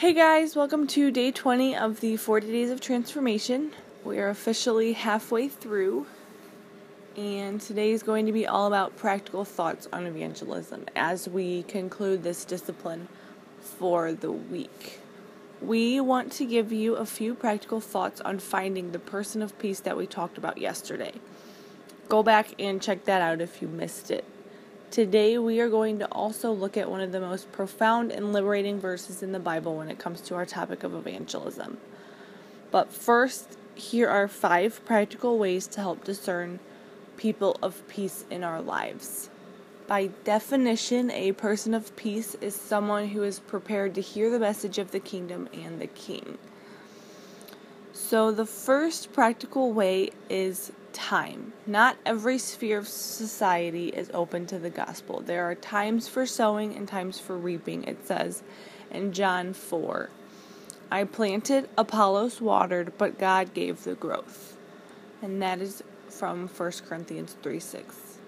Hey guys, welcome to day 20 of the 40 Days of Transformation. We are officially halfway through, and today is going to be all about practical thoughts on evangelism as we conclude this discipline for the week. We want to give you a few practical thoughts on finding the person of peace that we talked about yesterday. Go back and check that out if you missed it. Today, we are going to also look at one of the most profound and liberating verses in the Bible when it comes to our topic of evangelism. But first, here are five practical ways to help discern people of peace in our lives. By definition, a person of peace is someone who is prepared to hear the message of the kingdom and the king. So, the first practical way is time. Not every sphere of society is open to the gospel. There are times for sowing and times for reaping, it says in John 4. I planted, Apollos watered, but God gave the growth. And that is from 1 Corinthians 3 6.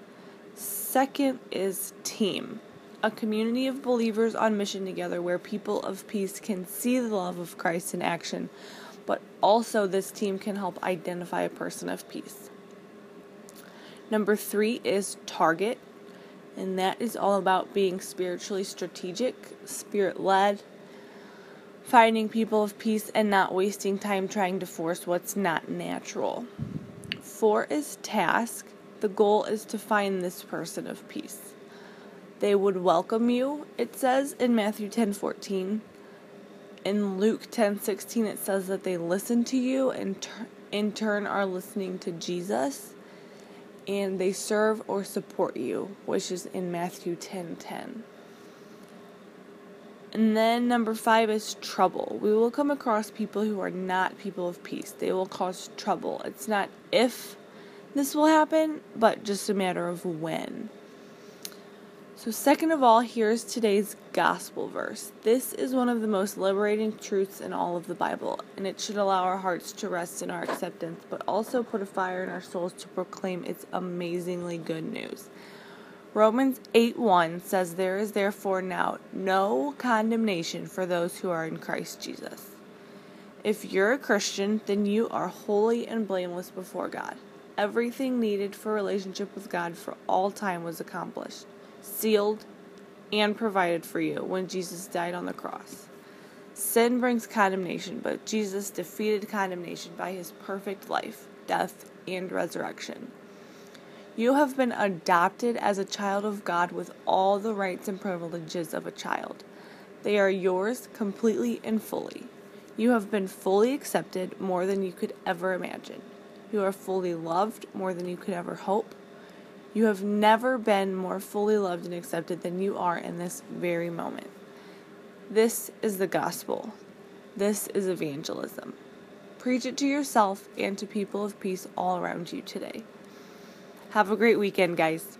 Second is team. A community of believers on mission together where people of peace can see the love of Christ in action, but also this team can help identify a person of peace. Number three is target, and that is all about being spiritually strategic, spirit led, finding people of peace, and not wasting time trying to force what's not natural. Four is task. The goal is to find this person of peace. They would welcome you, it says in Matthew 10 14. In Luke 10 16, it says that they listen to you and ter- in turn are listening to Jesus and they serve or support you, which is in Matthew 10:10. 10. And then number 5 is trouble. We will come across people who are not people of peace. They will cause trouble. It's not if this will happen, but just a matter of when. So, second of all, here's today's gospel verse. This is one of the most liberating truths in all of the Bible, and it should allow our hearts to rest in our acceptance, but also put a fire in our souls to proclaim its amazingly good news. Romans 8 1 says, There is therefore now no condemnation for those who are in Christ Jesus. If you're a Christian, then you are holy and blameless before God. Everything needed for relationship with God for all time was accomplished sealed, and provided for you when Jesus died on the cross. Sin brings condemnation, but Jesus defeated condemnation by his perfect life, death, and resurrection. You have been adopted as a child of God with all the rights and privileges of a child. They are yours completely and fully. You have been fully accepted more than you could ever imagine. You are fully loved more than you could ever hope. You have never been more fully loved and accepted than you are in this very moment. This is the gospel. This is evangelism. Preach it to yourself and to people of peace all around you today. Have a great weekend, guys.